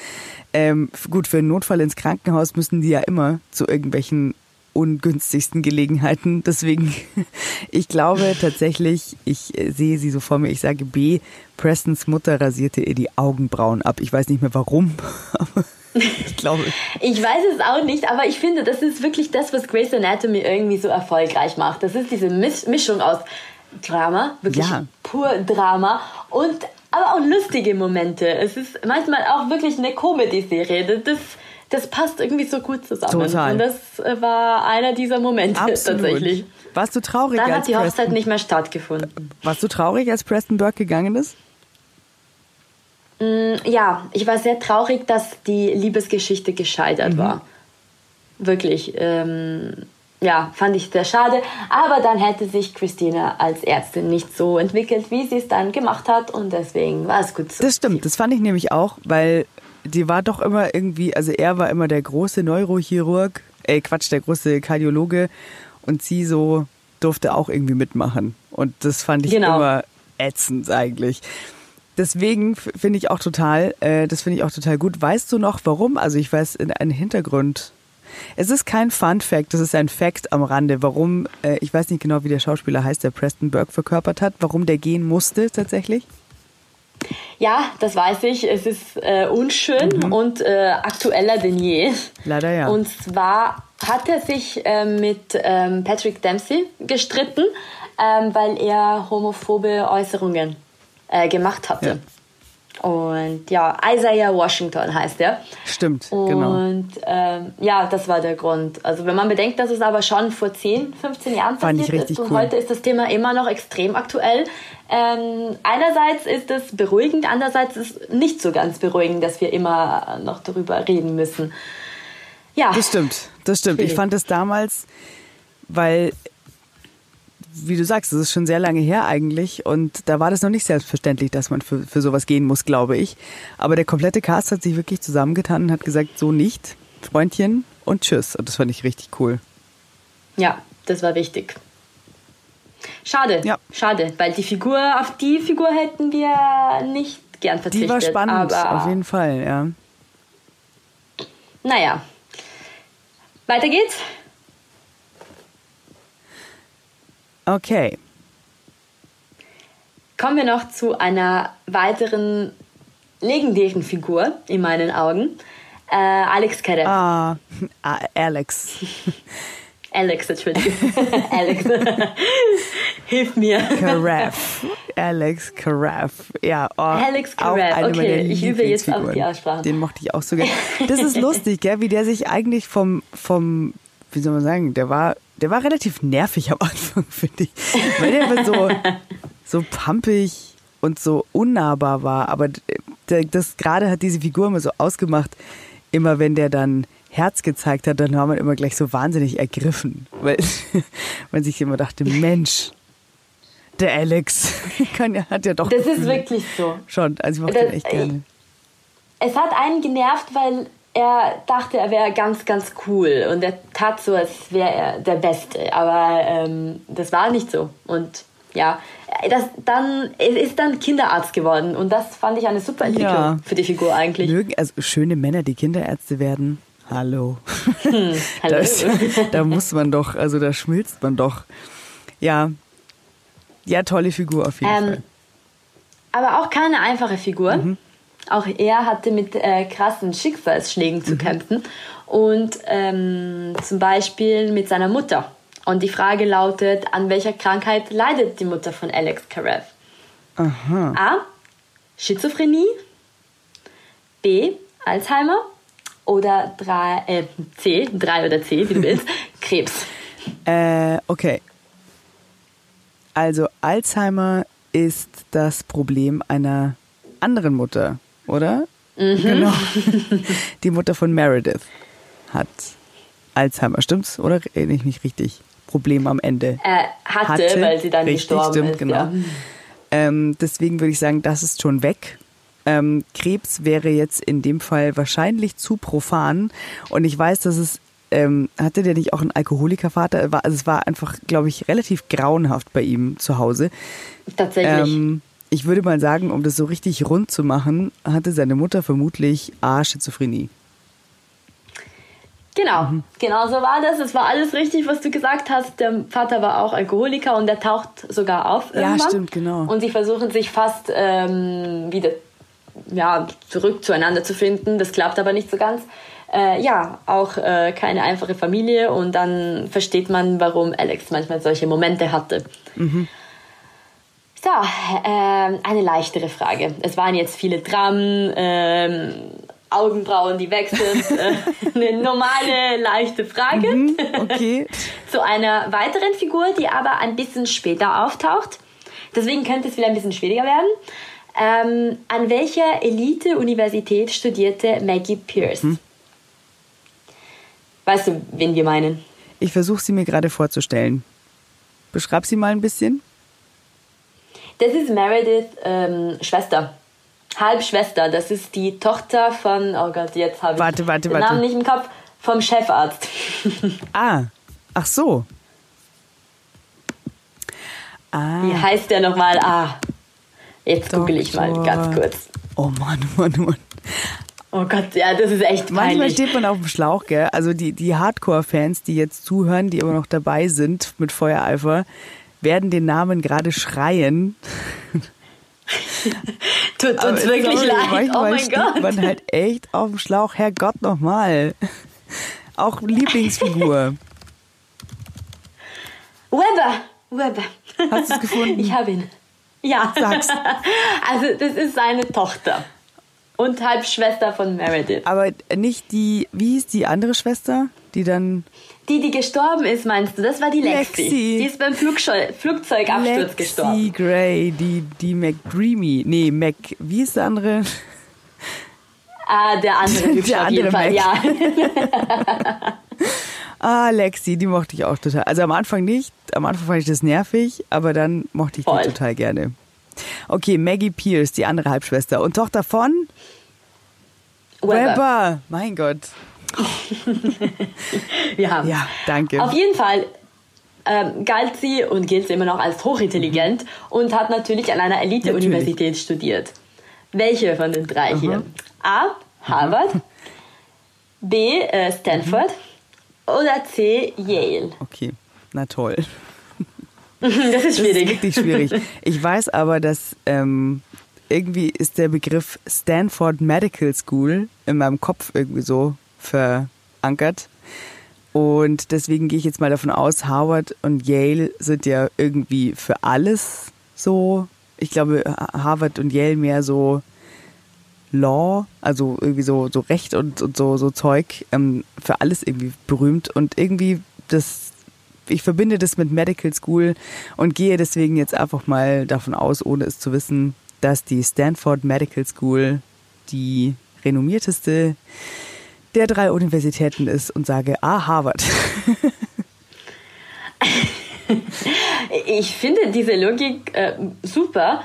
Ähm, gut, für einen Notfall ins Krankenhaus müssen die ja immer zu irgendwelchen ungünstigsten Gelegenheiten. Deswegen, ich glaube tatsächlich, ich äh, sehe sie so vor mir. Ich sage B, Prestons Mutter rasierte ihr die Augenbrauen ab. Ich weiß nicht mehr warum, aber ich glaube. Ich weiß es auch nicht, aber ich finde, das ist wirklich das, was Grey's Anatomy irgendwie so erfolgreich macht. Das ist diese Mischung aus Drama, wirklich ja. pur Drama und aber auch lustige Momente. Es ist manchmal auch wirklich eine Comedy-Serie. Das, das passt irgendwie so gut zusammen. Total. Und das äh, war einer dieser Momente Absolut. tatsächlich. Warst du traurig? Dann hat die Preston, Hochzeit nicht mehr stattgefunden. Warst du traurig, als Preston Burke gegangen ist? Mm, ja, ich war sehr traurig, dass die Liebesgeschichte gescheitert mhm. war. Wirklich. Ähm, ja, fand ich sehr schade. Aber dann hätte sich Christina als Ärztin nicht so entwickelt, wie sie es dann gemacht hat. Und deswegen war es gut so. Das stimmt, das fand ich nämlich auch, weil die war doch immer irgendwie, also er war immer der große Neurochirurg, ey Quatsch, der große Kardiologe. Und sie so durfte auch irgendwie mitmachen. Und das fand ich genau. immer ätzend eigentlich. Deswegen finde ich auch total, äh, das finde ich auch total gut. Weißt du noch warum? Also ich weiß in einen Hintergrund es ist kein Fun Fact, das ist ein Fact am Rande, warum, äh, ich weiß nicht genau, wie der Schauspieler heißt, der Preston Burke verkörpert hat, warum der gehen musste tatsächlich. Ja, das weiß ich. Es ist äh, unschön mhm. und äh, aktueller denn je. Leider ja. Und zwar hat er sich äh, mit ähm, Patrick Dempsey gestritten, ähm, weil er homophobe Äußerungen äh, gemacht hatte. Ja. Und ja, Isaiah Washington heißt er. Stimmt, genau. Und ähm, ja, das war der Grund. Also wenn man bedenkt, dass es aber schon vor 10, 15 Jahren Fand passiert ist und cool. heute ist das Thema immer noch extrem aktuell. Ähm, einerseits ist es beruhigend, andererseits ist es nicht so ganz beruhigend, dass wir immer noch darüber reden müssen. Ja. Das stimmt, das stimmt. Ich fand es damals, weil wie du sagst, das ist schon sehr lange her eigentlich und da war das noch nicht selbstverständlich, dass man für, für sowas gehen muss, glaube ich. Aber der komplette Cast hat sich wirklich zusammengetan und hat gesagt, so nicht, Freundchen und tschüss. Und das fand ich richtig cool. Ja, das war wichtig. Schade, ja. schade, weil die Figur, auf die Figur hätten wir nicht gern verzichtet. Die war spannend, auf jeden Fall, ja. Naja, Weiter geht's. Okay. Kommen wir noch zu einer weiteren legendären Figur in meinen Augen. Äh, Alex. Ah, ah, Alex. Alex, Entschuldigung. Alex. Hilf mir. Karev. Alex Karev. Ja, oh, Alex eine Okay, ich übe jetzt auch die Aussprache. Den mochte ich auch so gerne. Das ist lustig, gell, wie der sich eigentlich vom, vom, wie soll man sagen, der war, der war relativ nervig am Anfang, finde ich. Weil der immer so, so pampig und so unnahbar war. Aber das gerade hat diese Figur immer so ausgemacht, immer wenn der dann Herz gezeigt hat, dann war man immer gleich so wahnsinnig ergriffen. Weil man sich immer dachte, Mensch, der Alex kann, ja- hat ja doch Das ist Gefühle. wirklich so. schon. Also ich mochte Das- ihn echt gerne. Es hat einen genervt, weil er dachte, er wäre ganz, ganz cool und er tat so, als wäre er der Beste. Aber ähm, das war nicht so. Und ja, das dann, es ist dann Kinderarzt geworden und das fand ich eine super Entwicklung Ja. für die Figur eigentlich. Mögen, also schöne Männer, die Kinderärzte werden. Hallo. Hallo. Das, da muss man doch, also da schmilzt man doch. Ja. Ja, tolle Figur auf jeden Ähm, Fall. aber auch keine einfache Figur. Mhm. Auch er hatte mit äh, krassen Schicksalsschlägen Mhm. zu kämpfen. Und ähm, zum Beispiel mit seiner Mutter. Und die Frage lautet, an welcher Krankheit leidet die Mutter von Alex Karev? Aha. A. Schizophrenie. B. Alzheimer. Oder drei, äh, C. 3 oder C, wie du willst. Krebs. Äh, okay. Also Alzheimer ist das Problem einer anderen Mutter, oder? Mhm. Genau. Die Mutter von Meredith hat Alzheimer, stimmt's? Oder rede ich nicht richtig? Problem am Ende. Äh, hatte, weil sie dann richtig, gestorben stimmt, ist. Genau. Ja. Ähm, deswegen würde ich sagen, das ist schon weg. Ähm, Krebs wäre jetzt in dem Fall wahrscheinlich zu profan. Und ich weiß, dass es, ähm, hatte der nicht auch einen Alkoholikervater? War- Also es war einfach, glaube ich, relativ grauenhaft bei ihm zu Hause. Tatsächlich. Ähm, ich würde mal sagen, um das so richtig rund zu machen, hatte seine Mutter vermutlich A, Schizophrenie. Genau, Mhm. genau so war das. Es war alles richtig, was du gesagt hast. Der Vater war auch Alkoholiker und der taucht sogar auf Ja, irgendwann. stimmt, genau. Und sie versuchen sich fast ähm, wieder ja, zurück zueinander zu finden. Das klappt aber nicht so ganz. Äh, ja, auch äh, keine einfache Familie und dann versteht man, warum Alex manchmal solche Momente hatte. Mhm. So, ähm, eine leichtere Frage. Es waren jetzt viele Dramen, ähm, Augenbrauen, die wechseln. äh, eine normale, leichte Frage. Mhm, okay. Zu einer weiteren Figur, die aber ein bisschen später auftaucht. Deswegen könnte es wieder ein bisschen schwieriger werden. Ähm, an welcher Elite-Universität studierte Maggie Pierce? Hm. Weißt du, wen wir meinen? Ich versuche sie mir gerade vorzustellen. Beschreib sie mal ein bisschen. Das ist Meredith ähm, Schwester. Halbschwester. Das ist die Tochter von, oh Gott, jetzt habe ich Warte, warte, den warte. Namen nicht im Kopf, vom Chefarzt. Ah, ach so. Ah, Wie heißt der nochmal? Ah, jetzt google ich mal ganz kurz. oh Mann, oh Mann, oh Mann. Oh Gott, ja, das ist echt Manchmal peinlich. steht man auf dem Schlauch, gell? Also die, die Hardcore-Fans, die jetzt zuhören, die immer noch dabei sind mit Feuereifer, werden den Namen gerade schreien. Tut Aber uns wirklich sorry, leid. Oh Manchmal mein steht Gott. man halt echt auf dem Schlauch. Herrgott nochmal. Auch Lieblingsfigur. Weber, Weber. Hast du es gefunden? Ich habe ihn. Ja. Sag's. Also, das ist seine Tochter. Und Halbschwester von Meredith. Aber nicht die, wie hieß die andere Schwester? Die dann Die, die gestorben ist, meinst du? Das war die Lexi. Lexi. Die ist beim Flugscheu- Flugzeugabsturz Lexi gestorben. Gray, die, die McDreamy. Nee, Mac, wie ist der andere? Ah, der andere Der auf jeden andere Fall. Mac. Ja. Ah, Lexi, die mochte ich auch total. Also am Anfang nicht, am Anfang fand ich das nervig, aber dann mochte ich Voll. die total gerne. Okay, Maggie Pierce, die andere Halbschwester. Und Tochter von Weber. Weber. Mein Gott. Ja. Ja, danke. Auf jeden Fall ähm, galt sie und gilt sie immer noch als hochintelligent und hat natürlich an einer Elite-Universität studiert. Welche von den drei hier? A. Harvard. B. Äh, Stanford. Oder C. Yale? Okay, na toll. Das ist Das ist schwierig. wirklich schwierig. Ich weiß aber, dass ähm, irgendwie ist der Begriff Stanford Medical School in meinem Kopf irgendwie so verankert. Und deswegen gehe ich jetzt mal davon aus, Harvard und Yale sind ja irgendwie für alles so. Ich glaube, Harvard und Yale mehr so Law, also irgendwie so, so Recht und, und so, so Zeug, ähm, für alles irgendwie berühmt. Und irgendwie das ich verbinde das mit Medical School und gehe deswegen jetzt einfach mal davon aus, ohne es zu wissen, dass die Stanford Medical School die renommierteste der drei Universitäten ist und sage, ah, Harvard. Ich finde diese Logik äh, super.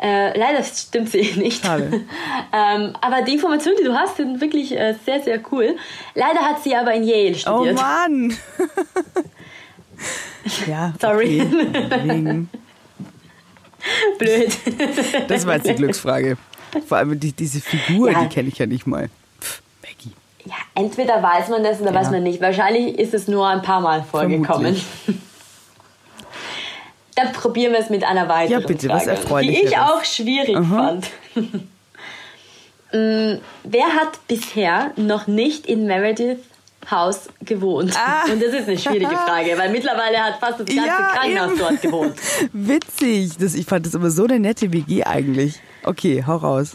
Äh, leider stimmt sie nicht. Ähm, aber die Informationen, die du hast, sind wirklich äh, sehr, sehr cool. Leider hat sie aber in Yale Oh studiert. Mann! ja, Sorry. Blöd. das war jetzt die Glücksfrage. Vor allem die, diese Figur, Ja. die kenne ich ja nicht mal. Pff, Maggie. Ja, entweder weiß man das oder Ja. weiß man nicht. Wahrscheinlich ist es nur ein paar Mal vorgekommen. Vermutlich. Dann probieren wir es mit einer weiteren Ja, bitte, was Frage, die Erfreulicheres. ich auch schwierig fand. Mm, Wer hat bisher noch nicht in Meredith Haus gewohnt? Ah. Und das ist eine schwierige Frage, weil mittlerweile hat fast das ganze Ja, Krankenhaus eben. dort gewohnt. Witzig. Das, ich fand das immer so eine nette WG eigentlich. Okay, hau raus.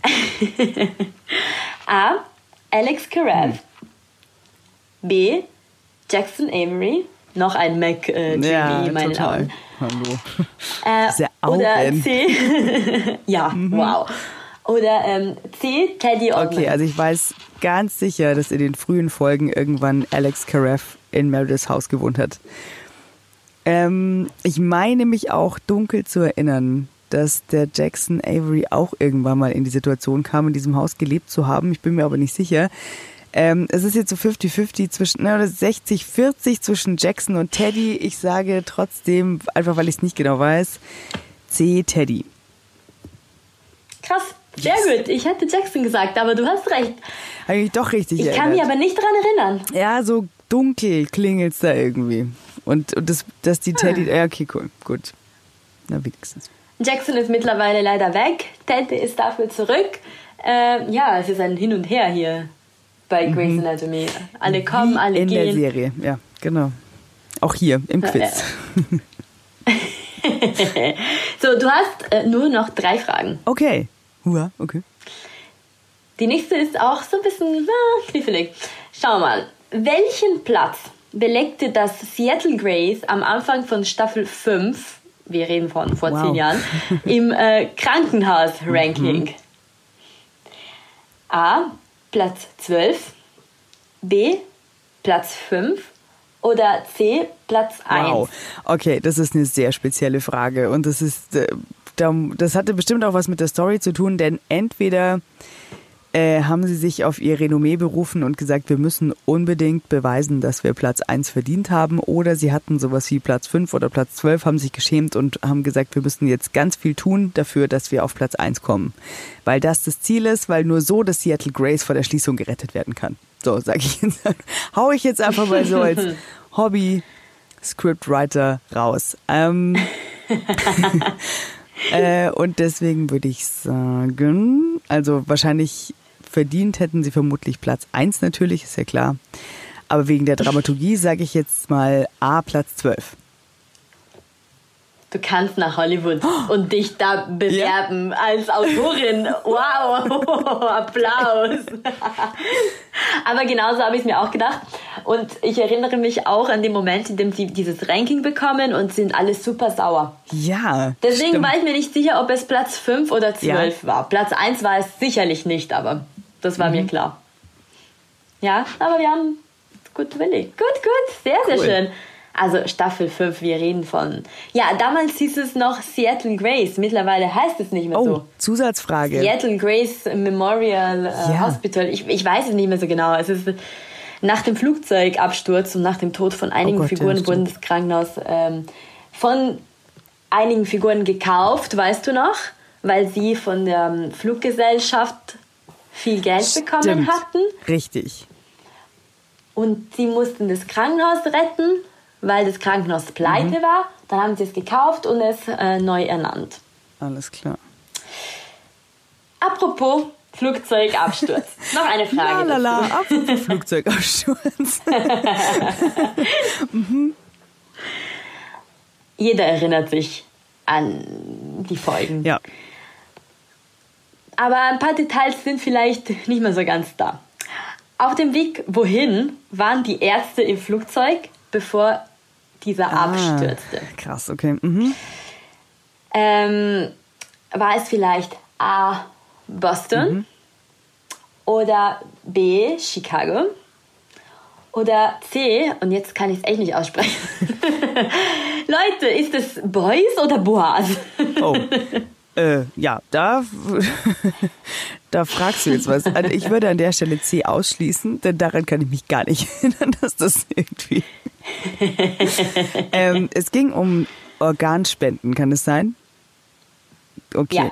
A. Alex Karev. Hm. B. Jackson Avery. Noch ein Mac äh, ja, in meinen total. Augen. Hallo. Äh, Diese oder Augen. C. ja, wow. Oder ähm, C. Teddy Oldman. Okay, also ich weiß ganz sicher, dass in den frühen Folgen irgendwann Alex Karev in Merediths Haus gewohnt hat. Ähm, ich meine mich auch dunkel zu erinnern, dass der Jackson Avery auch irgendwann mal in die Situation kam, in diesem Haus gelebt zu haben. Ich bin mir aber nicht sicher. Ähm, es ist jetzt so 50-50 zwischen, ne, oder 60-40 zwischen Jackson und Teddy. Ich sage trotzdem, einfach weil ich es nicht genau weiß, C. Teddy. Krass, sehr gut. Ich hätte Jackson gesagt, aber du hast recht. Habe ich mich doch richtig Ich erinnert. kann mich aber nicht daran erinnern. Ja, so dunkel klingelt's da irgendwie. Und, und das, dass die Teddy. Ja, okay, cool. Gut. Na, wenigstens. Jackson ist mittlerweile leider weg. Teddy ist dafür zurück. Äh, ja, es ist ein Hin und Her hier bei Grey's Anatomy. Alle kommen, Mhm. Wie alle in der gehen. Serie, ja, genau. Auch hier im Quiz. So, du hast äh, nur noch drei Fragen. Okay. Hua, okay. Die nächste ist auch so ein bisschen ah, knifflig. Schau mal, welchen Platz belegte das Seattle Grace am Anfang von Staffel 5, wir reden von vor Wow. zehn Jahren, im äh, Krankenhaus-Ranking? A. Platz 12, B. Platz 5 oder C. Platz 1? Wow. Okay, das ist eine sehr spezielle Frage. Und das ist, äh, da- das hatte bestimmt auch was mit der Story zu tun, denn entweder äh, haben sie sich auf ihr Renommee berufen und gesagt, wir müssen unbedingt beweisen, dass wir Platz 1 verdient haben, oder sie hatten sowas wie Platz 5 oder Platz 12, haben sich geschämt und haben gesagt, wir müssen jetzt ganz viel tun dafür, dass wir auf Platz 1 kommen. Weil das das Ziel ist, weil nur so das Seattle Grace vor der Schließung gerettet werden kann. So, sage ich jetzt. Hau ich jetzt einfach mal so als Hobby Scriptwriter raus. Ähm, äh, und deswegen würde ich sagen, also wahrscheinlich verdient hätten sie vermutlich Platz 1 natürlich, ist ja klar. Aber wegen der Dramaturgie sage ich jetzt mal A, Platz 12. Du kannst nach Hollywood und dich da bewerben als Autorin. Wow, Applaus. Aber genauso habe ich es mir auch gedacht. Und ich erinnere mich auch an den Moment, in dem sie dieses Ranking bekommen und sind alle super sauer. Ja. Deswegen stimmt. war ich mir nicht sicher, ob es Platz 5 oder 12 war. Platz 1 war es sicherlich nicht, aber das war Mhm. mir klar. Ja, aber wir haben gut überlegt. Gut, gut, sehr, sehr Cool. schön. Also Staffel 5, wir reden von. Ja, damals hieß es noch Seattle Grace. Mittlerweile heißt es nicht mehr Oh, so. Zusatzfrage. Seattle Grace Memorial äh, Ja. Hospital. Ich, ich weiß es nicht mehr so genau. Es ist nach dem Flugzeugabsturz und nach dem Tod von einigen Oh Gott, ja, Figuren stimmt. wurde das Krankenhaus ähm, von einigen Figuren gekauft, weißt du noch? Weil sie von der ähm, Fluggesellschaft viel Geld bekommen Stimmt. hatten. Richtig. und sie mussten das Krankenhaus retten, weil das Krankenhaus pleite mhm. war. Dann haben sie es gekauft und es äh, neu ernannt. Alles klar. Apropos Flugzeugabsturz. Noch eine Frage. Lalala, apropos Flugzeugabsturz. mhm. Jeder erinnert sich an die Folgen. Ja. Aber ein paar Details sind vielleicht nicht mehr so ganz da. Auf dem Weg wohin waren die Ärzte im Flugzeug, bevor dieser ah, abstürzte. Krass, okay. Mhm. Ähm, war es vielleicht A. Boston mhm. oder B. Chicago oder C. Und jetzt kann ich es echt nicht aussprechen. Leute, ist es Boys oder Boas? Oh. Äh, ja, da, da fragst du jetzt was. Also ich würde an der Stelle C ausschließen, denn daran kann ich mich gar nicht erinnern, dass das irgendwie. ähm, es ging um Organspenden, kann es sein? Okay. Ja.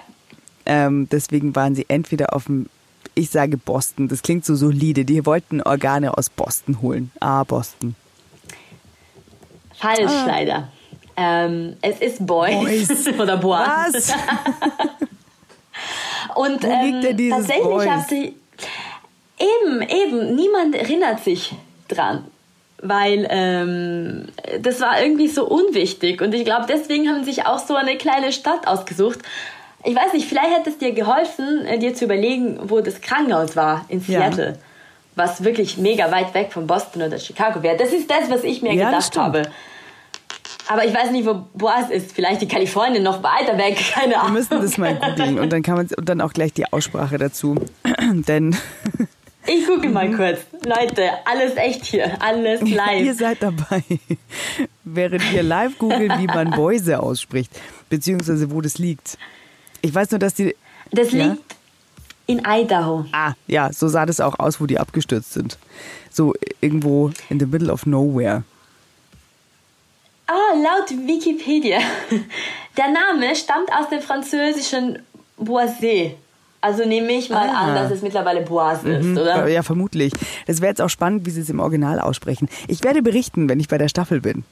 Ähm, deswegen waren sie entweder auf dem, ich sage Boston, das klingt so solide, die wollten Organe aus Boston holen. Ah, Boston. Falsch ah. leider. Ähm, es ist Boys, Boys. oder Bois. Was? Und ähm, tatsächlich haben sie eben, eben, niemand erinnert sich dran. Weil ähm, das war irgendwie so unwichtig. Und ich glaube, deswegen haben sie sich auch so eine kleine Stadt ausgesucht. Ich weiß nicht, vielleicht hätte es dir geholfen, äh, dir zu überlegen, wo das Krankenhaus war in Seattle. Ja. Was wirklich mega weit weg von Boston oder Chicago wäre. Das ist das, was ich mir ja, gedacht habe. Aber ich weiß nicht, wo Boas ist. Vielleicht die Kalifornien noch weiter weg. Keine Ahnung. Wir müssen das mal googeln und dann kann man und dann auch gleich die Aussprache dazu. Denn ich gucke mal kurz. Leute, alles echt hier. Alles live. ihr seid dabei. Während ihr live googelt, wie man Boise ausspricht. Beziehungsweise wo das liegt. Ich weiß nur, dass die. Das ja? liegt in Idaho. Ah, ja, so sah das auch aus, wo die abgestürzt sind. So irgendwo in the middle of nowhere. Ah, laut Wikipedia. Der Name stammt aus dem französischen Boisé. Also nehme ich mal ah. an, dass es mittlerweile Boise mhm. ist, oder? Ja, vermutlich. Es wäre jetzt auch spannend, wie sie es im Original aussprechen. Ich werde berichten, wenn ich bei der Staffel bin.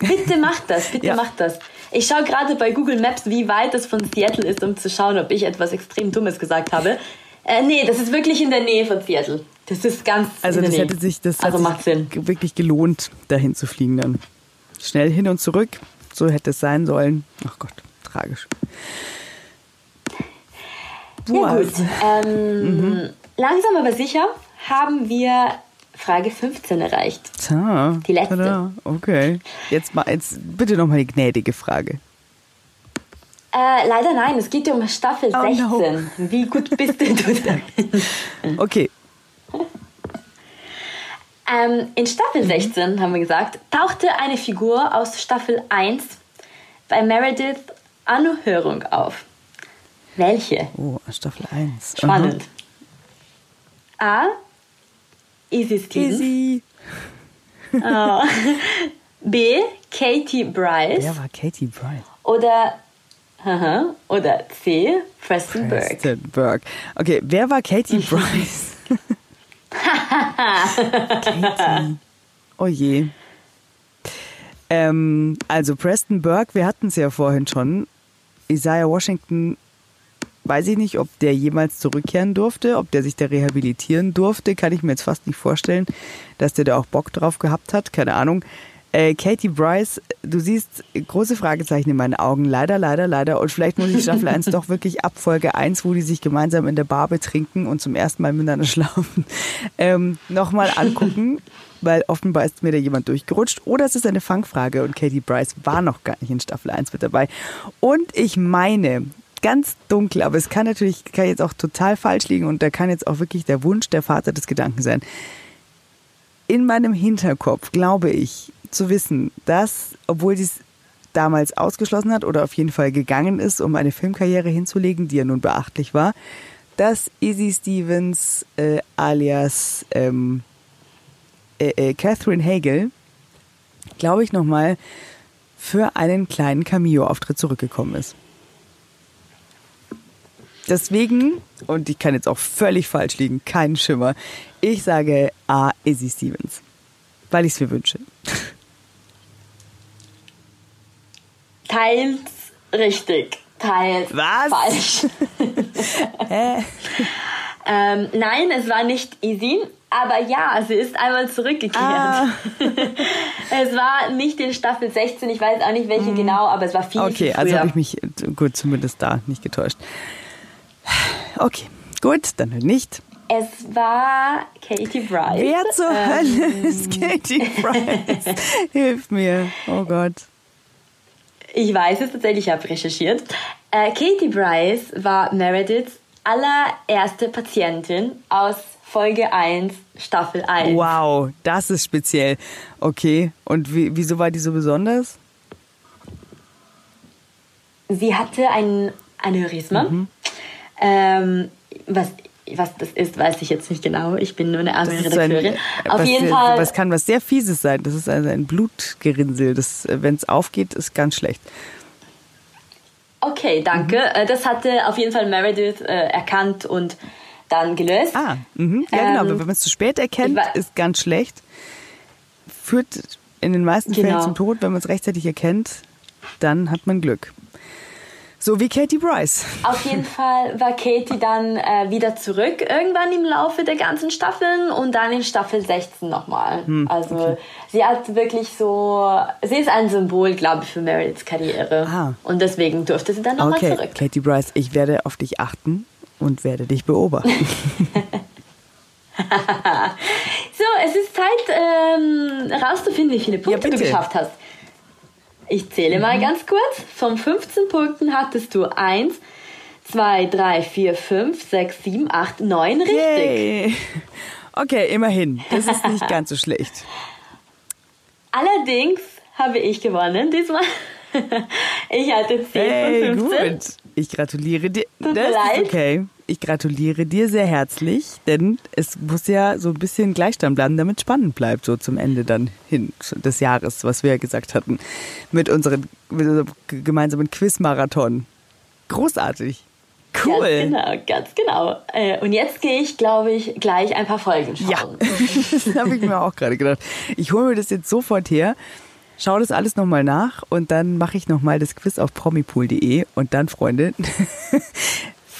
Bitte macht das, bitte ja. macht das. Ich schaue gerade bei Google Maps, wie weit es von Seattle ist, um zu schauen, ob ich etwas extrem Dummes gesagt habe. Äh, nee, das ist wirklich in der Nähe von Seattle. Das ist ganz Also in der das Nähe. hätte sich das also macht Sinn. wirklich gelohnt, dahin zu fliegen dann schnell hin und zurück. So hätte es sein sollen. Ach Gott, tragisch. Ja, gut. Ähm, mhm. Langsam aber sicher haben wir Frage 15 erreicht. Ta, die letzte. Tada, okay. Jetzt mal jetzt bitte noch mal die gnädige Frage. Äh, leider nein, es geht um Staffel oh, 16. No. Wie gut bist denn du da? okay. Ähm, in Staffel 16, mhm. haben wir gesagt, tauchte eine Figur aus Staffel 1 bei Meredith Anhörung auf. Welche? Oh, Staffel 1. Spannend. Mhm. A. Izzy Stevens. Izzy. Oh. B. Katie Bryce. Wer war Katie Bryce? Oder Aha. Oder C. Preston, Preston Burke. Burke. Okay, wer war Katie Bryce? Katie. Oh je. Ähm, also Preston Burke, wir hatten es ja vorhin schon. Isaiah Washington, weiß ich nicht, ob der jemals zurückkehren durfte, ob der sich da rehabilitieren durfte, kann ich mir jetzt fast nicht vorstellen, dass der da auch Bock drauf gehabt hat, keine Ahnung. Äh, Katie Bryce, du siehst große Fragezeichen in meinen Augen. Leider, leider, leider. Und vielleicht muss ich Staffel 1 doch wirklich ab Folge 1, wo die sich gemeinsam in der Bar betrinken und zum ersten Mal miteinander schlafen, ähm, nochmal angucken. Weil offenbar ist mir da jemand durchgerutscht. Oder es ist eine Fangfrage und Katie Bryce war noch gar nicht in Staffel 1 mit dabei. Und ich meine, ganz dunkel, aber es kann natürlich, kann jetzt auch total falsch liegen und da kann jetzt auch wirklich der Wunsch der Vater des Gedanken sein. In meinem Hinterkopf glaube ich, zu wissen, dass, obwohl sie es damals ausgeschlossen hat oder auf jeden Fall gegangen ist, um eine Filmkarriere hinzulegen, die ja nun beachtlich war, dass Izzy Stevens äh, alias ähm, äh, äh, Catherine Hagel, glaube ich, nochmal für einen kleinen Cameo-Auftritt zurückgekommen ist. Deswegen, und ich kann jetzt auch völlig falsch liegen, keinen Schimmer, ich sage A, Izzy Stevens, weil ich es mir wünsche. Teils richtig, teils Was? falsch. Ähm, nein, es war nicht Isin, aber ja, sie ist einmal zurückgekehrt. Ah. Es war nicht in Staffel 16, ich weiß auch nicht welche genau, aber es war viel, Okay, viel also habe ich mich gut zumindest da nicht getäuscht. Okay, gut, dann halt nicht. es war Katie Bryce. Wer zur Ähm, Hölle ist Katie Price? Hilf mir. Oh Gott. Ich weiß es tatsächlich, ich habe recherchiert. Äh, Katie Bryce war Merediths allererste Patientin aus Folge 1, Staffel 1. Wow, das ist speziell. Okay, und wie, wieso war die so besonders? Sie hatte ein Aneurysma. Mhm. Ähm, was, was das ist, weiß ich jetzt nicht genau. Ich bin nur eine arme Das ist so ein, Redakteurin. Auf was, jeden Fall. was kann was sehr Fieses sein. Das ist also ein Blutgerinnsel. Das, wenn es aufgeht, ist ganz schlecht. Okay, danke. Mhm. Äh, Das hatte auf jeden Fall Meredith äh, erkannt und dann gelöst. Ah, mhm. ja genau. Ähm, Aber wenn man es zu spät erkennt, ist ganz schlecht. Führt in den meisten Fällen Genau. zum Tod. Wenn man es rechtzeitig erkennt, dann hat man Glück. So wie Katie Bryce. Auf jeden Fall war Katie dann äh, wieder zurück irgendwann im Laufe der ganzen Staffeln und dann in Staffel 16 nochmal. Hm, also sie hat wirklich so, sie ist ein Symbol, glaube ich, für Merediths Karriere. Ah. Und deswegen durfte sie dann nochmal Okay, zurück. Katie Bryce, ich werde auf dich achten und werde dich beobachten. So, es ist Zeit ähm, rauszufinden, wie viele Punkte du bitte. Mhm. geschafft hast. Ich zähle mal ganz kurz. Von 15 Punkten hattest du 1, 2, 3, 4, 5, 6, 7, 8, 9 richtig. Yay. Okay, immerhin. Das ist nicht ganz so schlecht. Allerdings habe ich gewonnen diesmal. Ich hatte 10 Hey, von 15. gut. Ich gratuliere dir. Tut mir das leid. ist okay. Ich gratuliere dir sehr herzlich, denn es muss ja so ein bisschen Gleichstand bleiben, damit es spannend bleibt, so zum Ende dann hin des Jahres, was wir ja gesagt hatten, mit, unseren, mit unserem gemeinsamen Quizmarathon. Großartig. Cool. Ganz genau, ganz genau. Äh, Und jetzt gehe ich, glaube ich, gleich ein paar Folgen schauen. Ja, das habe ich mir auch gerade gedacht. Ich hole mir das jetzt sofort her, schaue das alles nochmal nach und dann mache ich nochmal das Quiz auf promipool.de und dann, Freunde,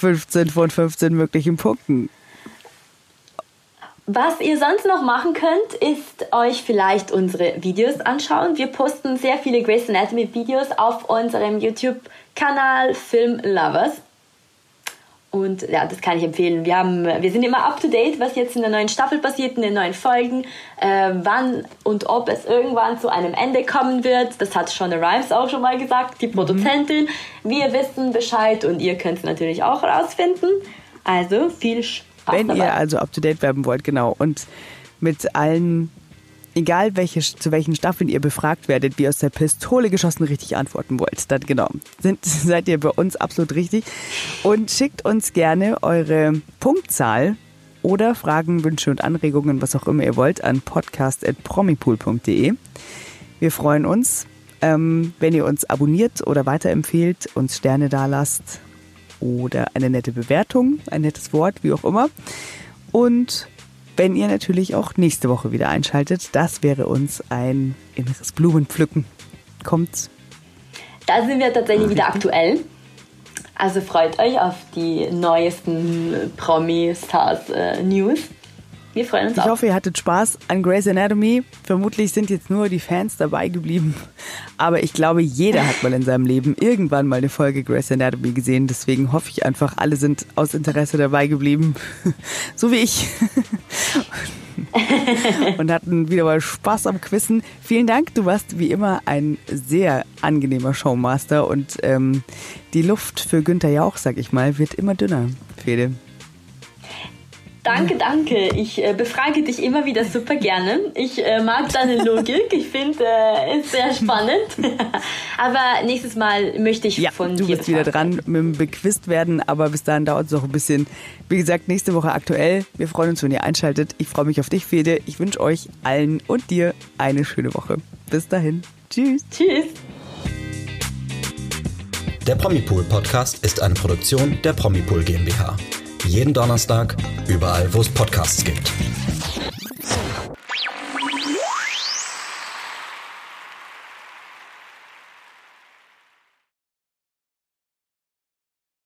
15 von 15 möglichen Punkten. Was ihr sonst noch machen könnt, ist euch vielleicht unsere Videos anschauen. Wir posten sehr viele Grey's Anatomy Videos auf unserem YouTube-Kanal Film Lovers. Und ja, das kann ich empfehlen. Wir, haben, wir sind immer up to date, was jetzt in der neuen Staffel passiert, in den neuen Folgen, äh, wann und ob es irgendwann zu einem Ende kommen wird. Das hat Shonda Rhimes auch schon mal gesagt, die Produzentin. Wir wissen Bescheid und ihr könnt es natürlich auch rausfinden. Also viel Spaß Wenn dabei. ihr also up to date werden wollt, genau. Und mit allen, egal welche, zu welchen Staffeln ihr befragt werdet, wie aus der Pistole geschossen richtig antworten wollt, dann genau, sind, seid ihr bei uns absolut richtig. Und schickt uns gerne eure Punktzahl oder Fragen, Wünsche und Anregungen, was auch immer ihr wollt, an podcast.promipool.de. Wir freuen uns, ähm, wenn ihr uns abonniert oder weiterempfehlt, uns Sterne da lasst oder eine nette Bewertung, ein nettes Wort, wie auch immer. Und wenn ihr natürlich auch nächste Woche wieder einschaltet, das wäre uns ein inneres Blumenpflücken. Kommt. Da sind wir tatsächlich wieder aktuell. Also freut euch auf die neuesten Promi-Stars-News. Wir freuen uns Ich auch. hoffe, ihr hattet Spaß an Grey's Anatomy. Vermutlich sind jetzt nur die Fans dabei geblieben. Aber ich glaube, jeder hat mal in seinem Leben irgendwann mal eine Folge Grey's Anatomy gesehen. Deswegen hoffe ich einfach, alle sind aus Interesse dabei geblieben. So wie ich. Und hatten wieder mal Spaß am Quizzen. Vielen Dank. Du warst wie immer ein sehr angenehmer Showmaster. Und ähm, die Luft für Günther Jauch, sag ich mal, wird immer dünner, Fede. Danke, danke. Ich äh, befrage dich immer wieder super gerne. Ich äh, mag deine Logik. Ich finde äh, es sehr spannend. Aber nächstes Mal möchte ich Ja, von du dir bist wieder dran mit dem Bequist werden, aber bis dahin dauert es noch ein bisschen. Wie gesagt, nächste Woche aktuell. Wir freuen uns, wenn ihr einschaltet. Ich freue mich auf dich, Fede. Ich wünsche euch allen und dir eine schöne Woche. Bis dahin. Tschüss. Tschüss. Der Promipool Podcast ist eine Produktion der Promipool GmbH. Jeden Donnerstag, überall, wo es Podcasts gibt.